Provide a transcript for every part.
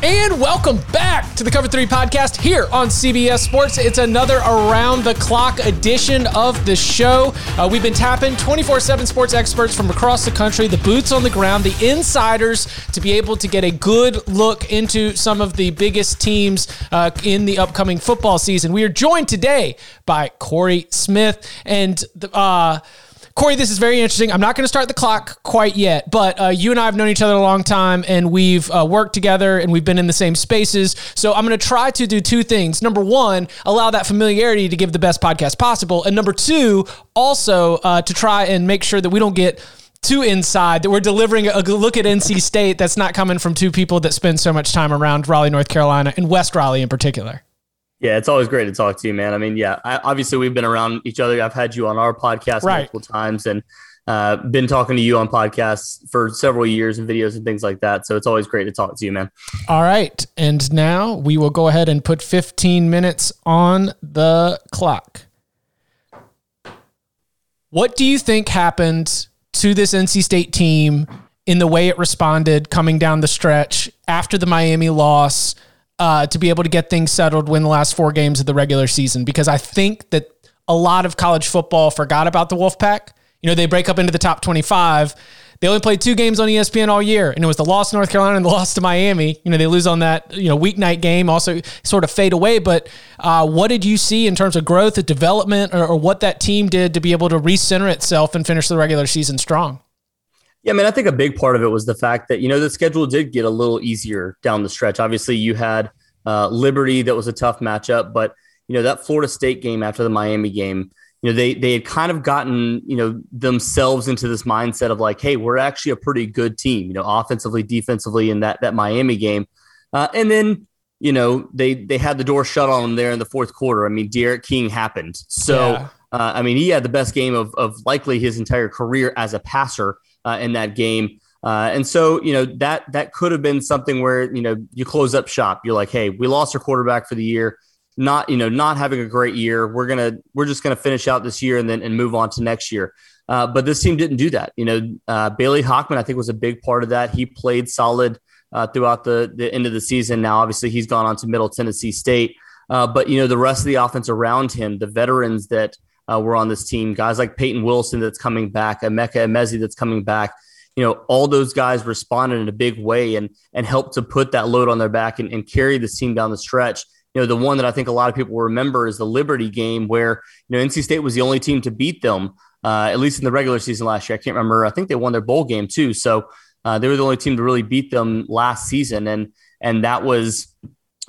And welcome back to the Cover 3 podcast here on CBS Sports. It's another around the clock edition of the show. Uh, we've been tapping 24 7 sports experts from across the country, the boots on the ground, the insiders to be able to get a good look into some of the biggest teams uh, in the upcoming football season. We are joined today by Corey Smith and uh, Corey, this is very interesting. I'm not going to start the clock quite yet, but uh, you and I have known each other a long time and we've uh, worked together and we've been in the same spaces. So I'm going to try to do two things. Number one, allow that familiarity to give the best podcast possible. And number two, also uh, to try and make sure that we don't get too inside that we're delivering a look at NC State that's not coming from two people that spend so much time around Raleigh, North Carolina, and West Raleigh in particular. Yeah, it's always great to talk to you, man. I mean, yeah, I, obviously we've been around each other. I've had you on our podcast right. multiple times and uh, been talking to you on podcasts for several years and videos and things like that. So it's always great to talk to you, man. All right. And now we will go ahead and put 15 minutes on the clock. What do you think happened to this NC State team in the way it responded coming down the stretch after the Miami loss? Uh, to be able to get things settled, win the last four games of the regular season. Because I think that a lot of college football forgot about the Wolfpack. You know, they break up into the top 25. They only played two games on ESPN all year, and it was the loss to North Carolina and the loss to Miami. You know, they lose on that, you know, weeknight game, also sort of fade away. But uh, what did you see in terms of growth, of development, or, or what that team did to be able to recenter itself and finish the regular season strong? Yeah, I mean, I think a big part of it was the fact that, you know, the schedule did get a little easier down the stretch. Obviously, you had uh, Liberty, that was a tough matchup, but, you know, that Florida State game after the Miami game, you know, they, they had kind of gotten, you know, themselves into this mindset of like, hey, we're actually a pretty good team, you know, offensively, defensively in that, that Miami game. Uh, and then, you know, they, they had the door shut on them there in the fourth quarter. I mean, D'Eriq King happened. So, yeah. uh, I mean, he had the best game of, of likely his entire career as a passer uh, in that game. Uh, and so, you know, that that could have been something where, you know, you close up shop. You're like, hey, we lost our quarterback for the year. Not, you know, not having a great year. We're gonna, we're just gonna finish out this year and then and move on to next year. Uh, but this team didn't do that. You know, uh, Bailey Hockman, I think, was a big part of that. He played solid uh, throughout the the end of the season. Now, obviously, he's gone on to Middle Tennessee State. Uh, but you know, the rest of the offense around him, the veterans that uh, were on this team, guys like Peyton Wilson that's coming back, Emeka Emezie that's coming back you know, all those guys responded in a big way and and helped to put that load on their back and, and carry this team down the stretch. You know, the one that I think a lot of people remember is the Liberty game where, you know, NC State was the only team to beat them, uh, at least in the regular season last year. I can't remember. I think they won their bowl game too. So uh, they were the only team to really beat them last season. And and that was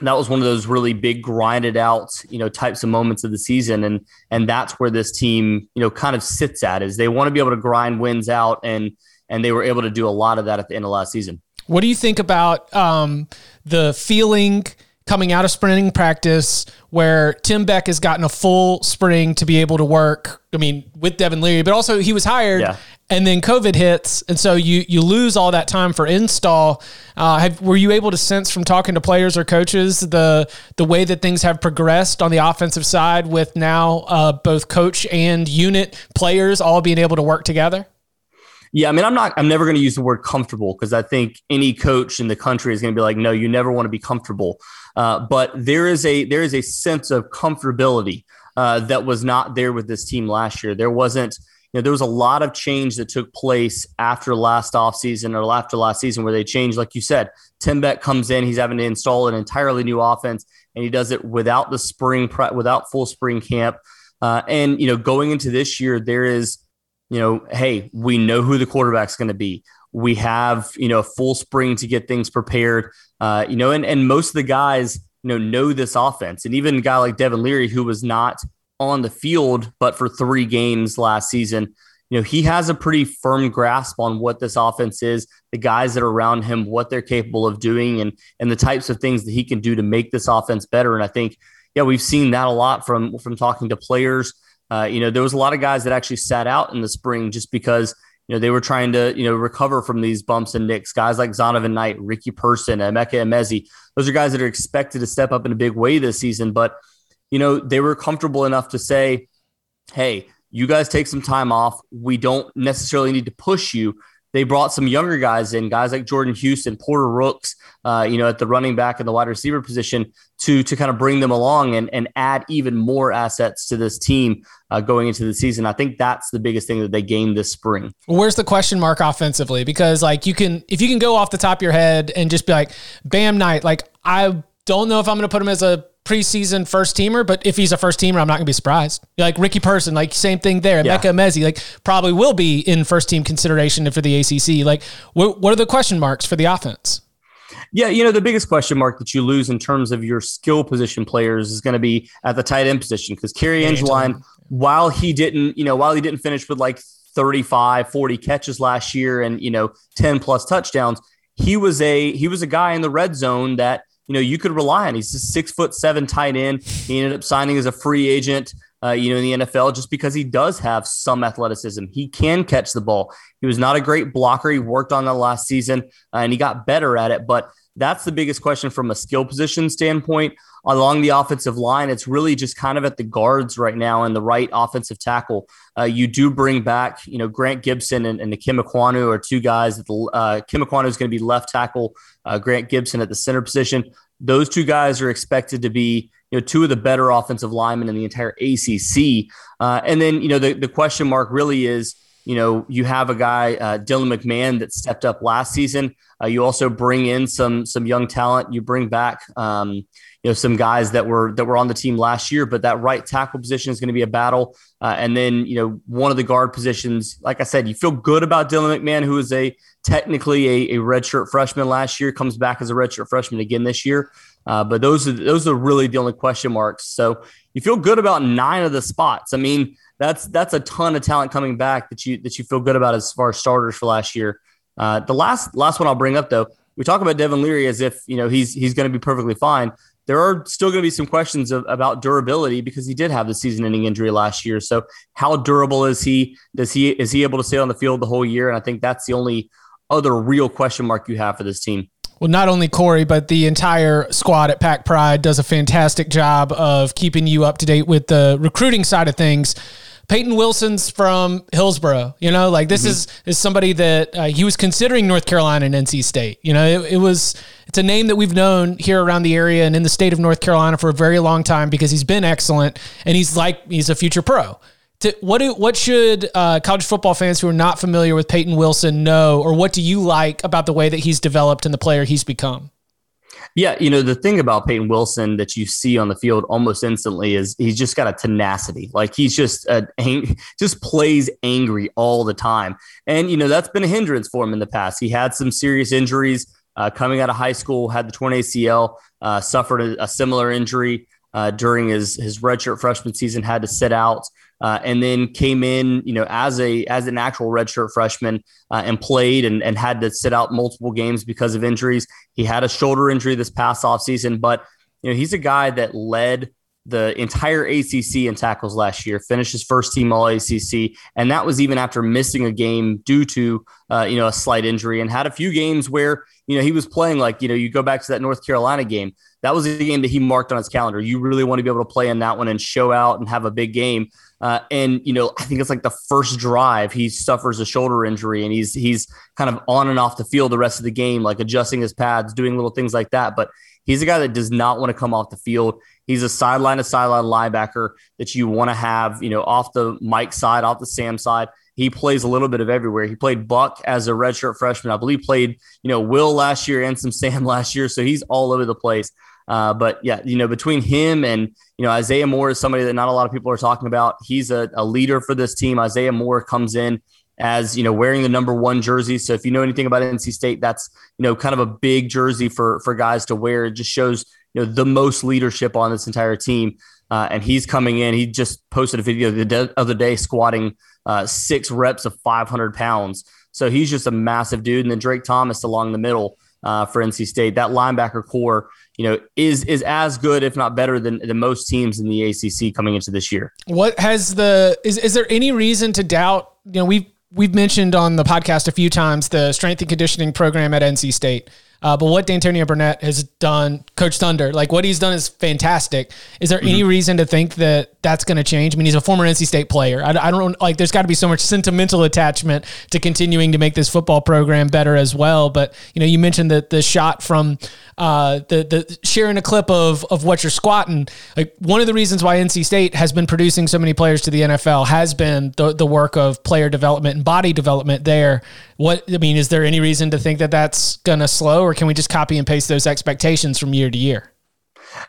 that was one of those really big grinded out, you know, types of moments of the season. And and that's where this team, you know, kind of sits at is they want to be able to grind wins out and and they were able to do a lot of that at the end of last season. What do you think about um, the feeling coming out of spring practice where Tim Beck has gotten a full spring to be able to work? I mean, with Devin Leary, but also he was hired. Yeah. And then COVID hits, and so you you lose all that time for install. Uh, have, were you able to sense from talking to players or coaches the the way that things have progressed on the offensive side with now uh, both coach and unit players all being able to work together? Yeah, I mean, I'm not. I'm never going to use the word comfortable because I think any coach in the country is going to be like, no, you never want to be comfortable. Uh, but there is a there is a sense of comfortability uh, that was not there with this team last year. There wasn't, you know, there was a lot of change that took place after last offseason or after last season where they changed, like you said, Tim Beck comes in, he's having to install an entirely new offense, and he does it without the spring, without full spring camp. Uh, and, you know, going into this year, there is, you know, hey, we know who the quarterback's going to be. We have, you know, full spring to get things prepared, uh, you know, and, and most of the guys, you know, know this offense. And even a guy like Devin Leary, who was not on the field, but for three games last season, you know, he has a pretty firm grasp on what this offense is, the guys that are around him, what they're capable of doing, and and the types of things that he can do to make this offense better. And I think, yeah, we've seen that a lot from from talking to players. Uh, you know, there was a lot of guys that actually sat out in the spring just because you know they were trying to you know recover from these bumps and nicks. Guys like Zonovan Knight, Ricky Person, Emeka Emezie, those are guys that are expected to step up in a big way this season, but you know they were comfortable enough to say, "Hey." you guys take some time off. We don't necessarily need to push you. They brought some younger guys in, guys like Jordan Houston, Porter Rooks, uh, you know, at the running back and the wide receiver position to to kind of bring them along and, and add even more assets to this team uh, going into the season. I think that's the biggest thing that they gained this spring. Where's the question mark offensively? Because like you can, if you can go off the top of your head and just be like, Bam Knight, like I don't know if I'm going to put him as a preseason first teamer, but if he's a first teamer, I'm not gonna be surprised. Like Ricky Person, like same thing there. Yeah. Emeka Emezie, like probably will be in first team consideration for the ACC. Like, what, what are the question marks for the offense? Yeah, you know, the biggest question mark that you lose in terms of your skill position players is going to be at the tight end position because Cary Angeline, while he didn't, you know, while he didn't finish with like 35, 40 catches last year and, you know, 10 plus touchdowns, he was a he was a guy in the red zone that you know, you could rely on. He's a six foot seven tight end. He ended up signing as a free agent, uh, you know, in the NFL just because he does have some athleticism. He can catch the ball. He was not a great blocker. He worked on that last season uh, and he got better at it. But that's the biggest question from a skill position standpoint. Along the offensive line, it's really just kind of at the guards right now and the right offensive tackle. Uh, you do bring back, you know, Grant Gibson and, and Ikem Ekwonu are two guys. That the, uh, Ikem Ekwonu is going to be left tackle, uh, Grant Gibson at the center position. Those two guys are expected to be, you know, two of the better offensive linemen in the entire ACC. Uh, and then, you know, the, the question mark really is, you know, you have a guy, uh, Dylan McMahon, that stepped up last season. Uh, you also bring in some some young talent. You bring back, um, you know, some guys that were that were on the team last year. But that right tackle position is going to be a battle. Uh, and then, you know, one of the guard positions, like I said, you feel good about Dylan McMahon, who is a technically a, a redshirt freshman last year, comes back as a redshirt freshman again this year. Uh, but those are those are really the only question marks. So you feel good about nine of the spots. I mean, that's that's a ton of talent coming back that you that you feel good about as far as starters for last year. Uh, the last last one I'll bring up though, we talk about Devin Leary as if you know he's he's going to be perfectly fine. There are still going to be some questions of, about durability because he did have the season-ending injury last year. So how durable is he? Does he is he able to stay on the field the whole year? And I think that's the only other real question mark you have for this team. Well, not only Corey, but the entire squad at Pack Pride does a fantastic job of keeping you up to date with the recruiting side of things. Peyton Wilson's from Hillsborough. You know, like this mm-hmm. is is somebody that uh, he was considering North Carolina and NC State. You know, it, it, was it's a name that we've known here around the area and in the state of North Carolina for a very long time because he's been excellent and he's like he's a future pro. To, what do what should uh, college football fans who are not familiar with Peyton Wilson know, or what do you like about the way that he's developed and the player he's become? Yeah, you know, the thing about Peyton Wilson that you see on the field almost instantly is he's just got a tenacity. Like he's just uh, just plays angry all the time. And you know, that's been a hindrance for him in the past. He had some serious injuries uh, coming out of high school, had the torn ACL, uh, suffered a, a, similar injury uh, during his his redshirt freshman season, had to sit out uh, and then came in, you know, as a as an actual redshirt freshman uh, and played and, and had to sit out multiple games because of injuries. He had a shoulder injury this past offseason, but you know, he's a guy that led the entire ACC in tackles last year, finished his first team All ACC, and that was even after missing a game due to uh, you know a slight injury, and had a few games where you know he was playing like you know you go back to that North Carolina game. That was the game that he marked on his calendar. You really want to be able to play in that one and show out and have a big game. Uh, and you know, I think it's like the first drive he suffers a shoulder injury, and he's he's kind of on and off the field the rest of the game, like adjusting his pads, doing little things like that. But he's a guy that does not want to come off the field. He's a sideline to sideline linebacker that you want to have, you know, off the Mike side, off the Sam side. He plays a little bit of everywhere. He played Buck as a redshirt freshman. I believe played, you know, Will last year and some Sam last year. So he's all over the place. Uh, but yeah, you know, between him and you know Isaiah Moore is somebody that not a lot of people are talking about. He's a, a leader for this team. Isaiah Moore comes in as you know wearing the number one jersey. So if you know anything about NC State, that's you know kind of a big jersey for for guys to wear. It just shows you know the most leadership on this entire team. Uh, and he's coming in. He just posted a video the other day squatting uh, six reps of 500 pounds. So he's just a massive dude. And then Drake Thomas along the middle uh, for NC State. That linebacker corps, you know, is is as good, if not better, than, than most teams in the ACC coming into this year. What has the is is there any reason to doubt? You know, we've we've mentioned on the podcast a few times the strength and conditioning program at NC State. Uh, but what Dantonio Burnette has done, Coach Thunder, like what he's done is fantastic. Is there mm-hmm. any reason to think that that's going to change? I mean, he's a former NC State player. I, I don't like. There's got to be so much sentimental attachment to continuing to make this football program better as well. But you know, you mentioned that the shot from uh, the the sharing a clip of of what you're squatting. Like one of the reasons why NC State has been producing so many players to the NFL has been the the work of player development and body development there. What I mean, is there any reason to think that that's going to slow, or can we just copy and paste those expectations from year to year?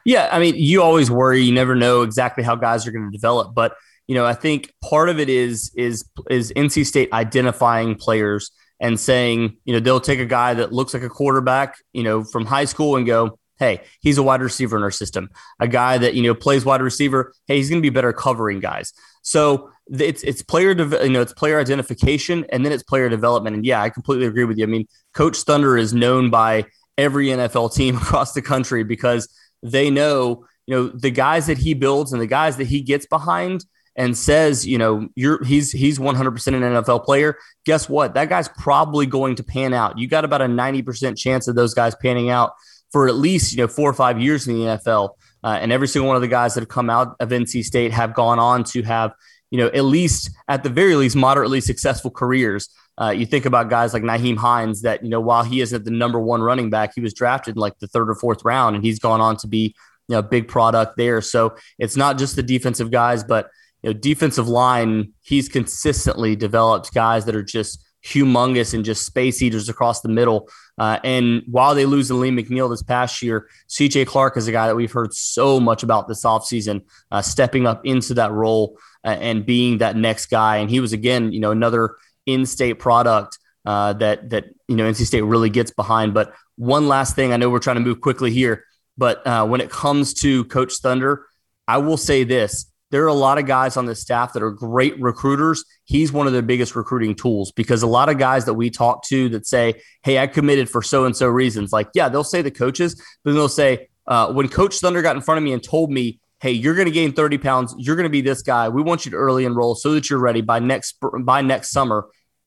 Yeah, I mean, you always worry. You never know exactly how guys are going to develop, but you know, I think part of it is is is NC State identifying players and saying, you know, they'll take a guy that looks like a quarterback, you know, from high school and go, hey, he's a wide receiver in our system. A guy that you know plays wide receiver, hey, he's going to be better covering guys. So it's it's player de- you know it's player identification and then it's player development. And yeah, I completely agree with you. I mean, Coach Thunder is known by every NFL team across the country because they know you know the guys that he builds and the guys that he gets behind and says, you know, you're he's he's 100% an NFL player, guess what? That guy's probably going to pan out. You got about a 90% chance of those guys panning out for at least, you know, 4 or 5 years in the NFL. Uh, and every single one of the guys that have come out of NC State have gone on to have, you know, at least at the very least moderately successful careers. Uh, you think about guys like Nyheim Hines that, you know, while he isn't the number one running back, he was drafted in like the third or fourth round and he's gone on to be, you know, a big product there. So it's not just the defensive guys, but you know, defensive line, he's consistently developed guys that are just humongous and just space eaters across the middle. Uh, and while they lose Alim McNeill this past year, CJ Clark is a guy that we've heard so much about this offseason, uh, stepping up into that role uh, and being that next guy. And he was, again, you know, another in state product uh, that, that, you know, NC State really gets behind. But one last thing, I know we're trying to move quickly here, but uh, when it comes to Coach Thunder, I will say this there are a lot of guys on the staff that are great recruiters. He's one of their biggest recruiting tools because a lot of guys that we talk to that say, Hey, I committed for so and so reasons. Like, yeah, they'll say the coaches, but they'll say, uh, when Coach Thunder got in front of me and told me, Hey, you're going to gain 30 pounds. You're going to be this guy. We want you to early enroll so that you're ready by next by next summer.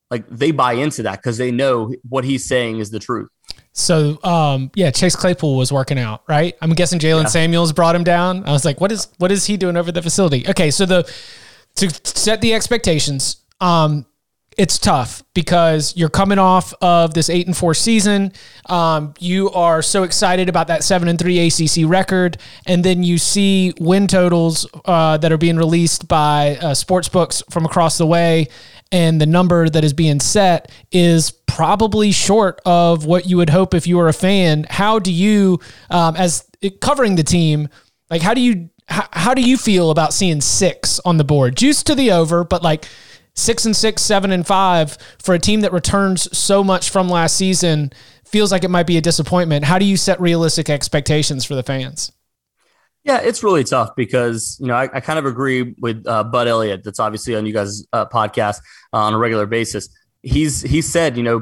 Like they buy into that because they know what he's saying is the truth. So, um, yeah, Chase Claypool was working out, right? I'm guessing Jaylen yeah. Samuels brought him down. I was like, what is what is he doing over the facility? Okay, so the to set the expectations, um, it's tough because you're coming off of this eight and four season. Um, you are so excited about that seven and three ACC record, and then you see win totals uh, that are being released by uh, sports books from across the way, and the number that is being set is probably short of what you would hope if you were a fan. How do you, um, as covering the team, like how do you how, how do you feel about seeing six on the board? Juice to the over, but like six and six, seven and five for a team that returns so much from last season feels like it might be a disappointment. How do you set realistic expectations for the fans? Yeah, it's really tough because you know I, I kind of agree with uh, Bud Elliott. That's obviously on you guys' uh, podcast uh, on a regular basis. He's he said, you know,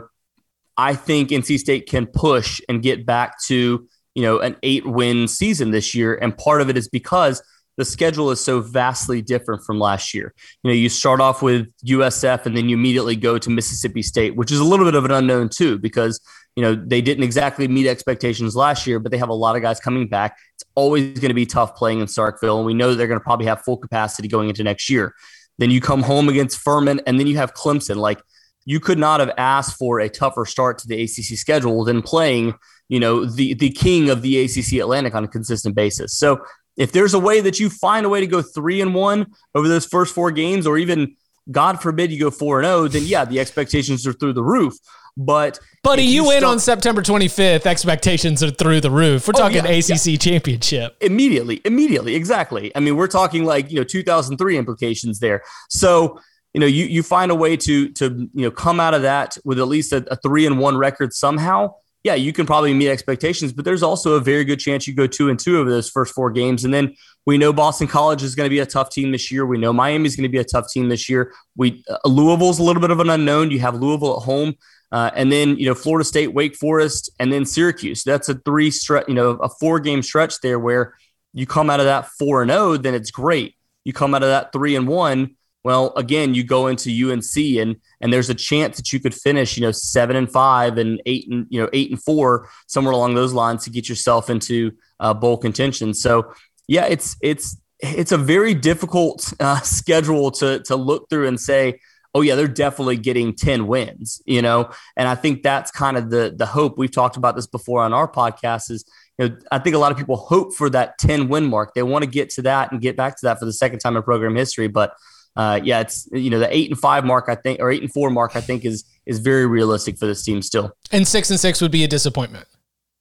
I think NC State can push and get back to you know an eight win season this year, and part of it is because the schedule is so vastly different from last year. You know, you start off with USF and then you immediately go to Mississippi State, which is a little bit of an unknown too, because you know they didn't exactly meet expectations last year, but they have a lot of guys coming back. It's always going to be tough playing in Starkville, and we know they're going to probably have full capacity going into next year. Then you come home against Furman, and then you have Clemson. Like you could not have asked for a tougher start to the ACC schedule than playing, you know, the the king of the ACC Atlantic on a consistent basis. So if there's a way that you find a way to go three and one over those first four games, or even God forbid you go four and zero, then yeah, the expectations are through the roof. But buddy, you, you win on September 25th. Expectations are through the roof. We're oh, talking yeah, ACC yeah. championship immediately. Immediately, exactly. I mean, we're talking like you know 2003 implications there. So you know, you you find a way to to you know come out of that with at least a, a three and one record somehow. Yeah, you can probably meet expectations, but there's also a very good chance you go two and two over those first four games. And then we know Boston College is going to be a tough team this year. We know Miami is going to be a tough team this year. We uh, Louisville's a little bit of an unknown. You have Louisville at home. Uh, and then you know Florida State, Wake Forest, and then Syracuse. That's a three stretch, you know, a four game stretch there where you come out of that four and zero, oh, then it's great. You come out of that three and one, well, again, you go into UNC and and there's a chance that you could finish, you know, seven and five and eight and you know eight and four somewhere along those lines to get yourself into uh, bowl contention. So yeah, it's it's it's a very difficult uh, schedule to to look through and say oh yeah, they're definitely getting 10 wins, you know? And I think that's kind of the the hope. We've talked about this before on our podcast is, you know, I think a lot of people hope for that 10 win mark. They want to get to that and get back to that for the second time in program history. But uh, yeah, it's you know the eight and five mark I think or eight and four mark I think is is very realistic for this team still. And six and six would be a disappointment.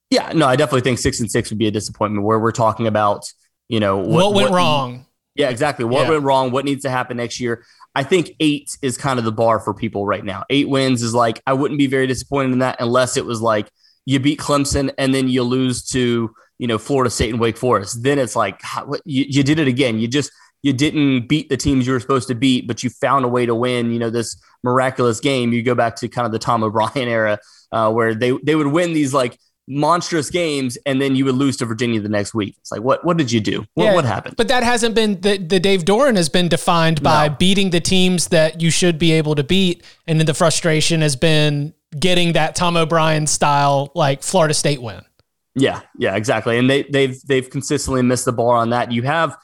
Yeah, no, I definitely think six and six would be a disappointment where we're talking about you know what, what went what, wrong. Yeah, exactly. What yeah. went wrong? What needs to happen next year? I think eight is kind of the bar for people right now. Eight wins is like, I wouldn't be very disappointed in that unless it was like you beat Clemson and then you lose to, you know, Florida State and Wake Forest. Then it's like, what, you, you did it again. You just, you didn't beat the teams you were supposed to beat, but you found a way to win, you know, this miraculous game. You go back to kind of the Tom O'Brien era uh, where they, they would win these like monstrous games and then you would lose to Virginia the next week. It's like, what, what did you do? What, yeah, what happened? But that hasn't been the, the Dave Doeren has been defined by no. beating the teams that you should be able to beat. And then the frustration has been getting that Tom O'Brien style, like Florida State win. Yeah, yeah, exactly. And they, they've, they've consistently missed the bar on that. You have,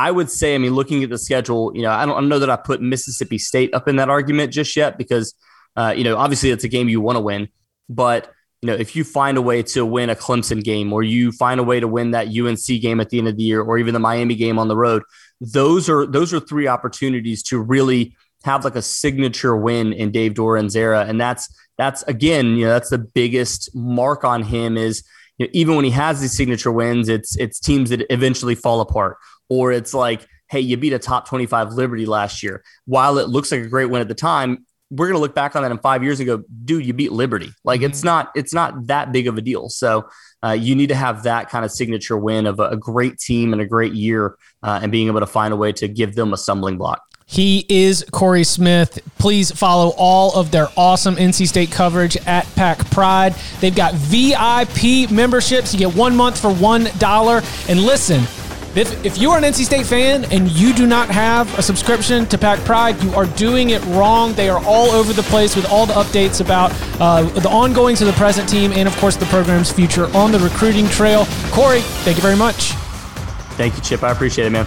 I would say, I mean, looking at the schedule, you know, I don't, I don't know that I put Mississippi State up in that argument just yet because, uh, you know, obviously it's a game you want to win, but you know, if you find a way to win a Clemson game or you find a way to win that UNC game at the end of the year or even the Miami game on the road, those are those are three opportunities to really have like a signature win in Dave Doeren's era. And that's that's again, you know, that's the biggest mark on him is you know, even when he has these signature wins, it's it's teams that eventually fall apart. Or it's like, hey, you beat a top 25 Liberty last year. While it looks like a great win at the time, we're going to look back on that in five years and go, dude, you beat Liberty. Like mm-hmm. it's not, it's not that big of a deal. So uh, you need to have that kind of signature win of a, a great team and a great year uh, and being able to find a way to give them a stumbling block. He is Corey Smith. Please follow all of their awesome NC State coverage at Pack Pride. They've got VIP memberships. You get one month for $1. And listen, if, if you are an NC State fan and you do not have a subscription to Pack Pride, you are doing it wrong. They are all over the place with all the updates about uh, the ongoings of the present team and, of course, the program's future on the recruiting trail. Corey, thank you very much. Thank you, Chip. I appreciate it, man.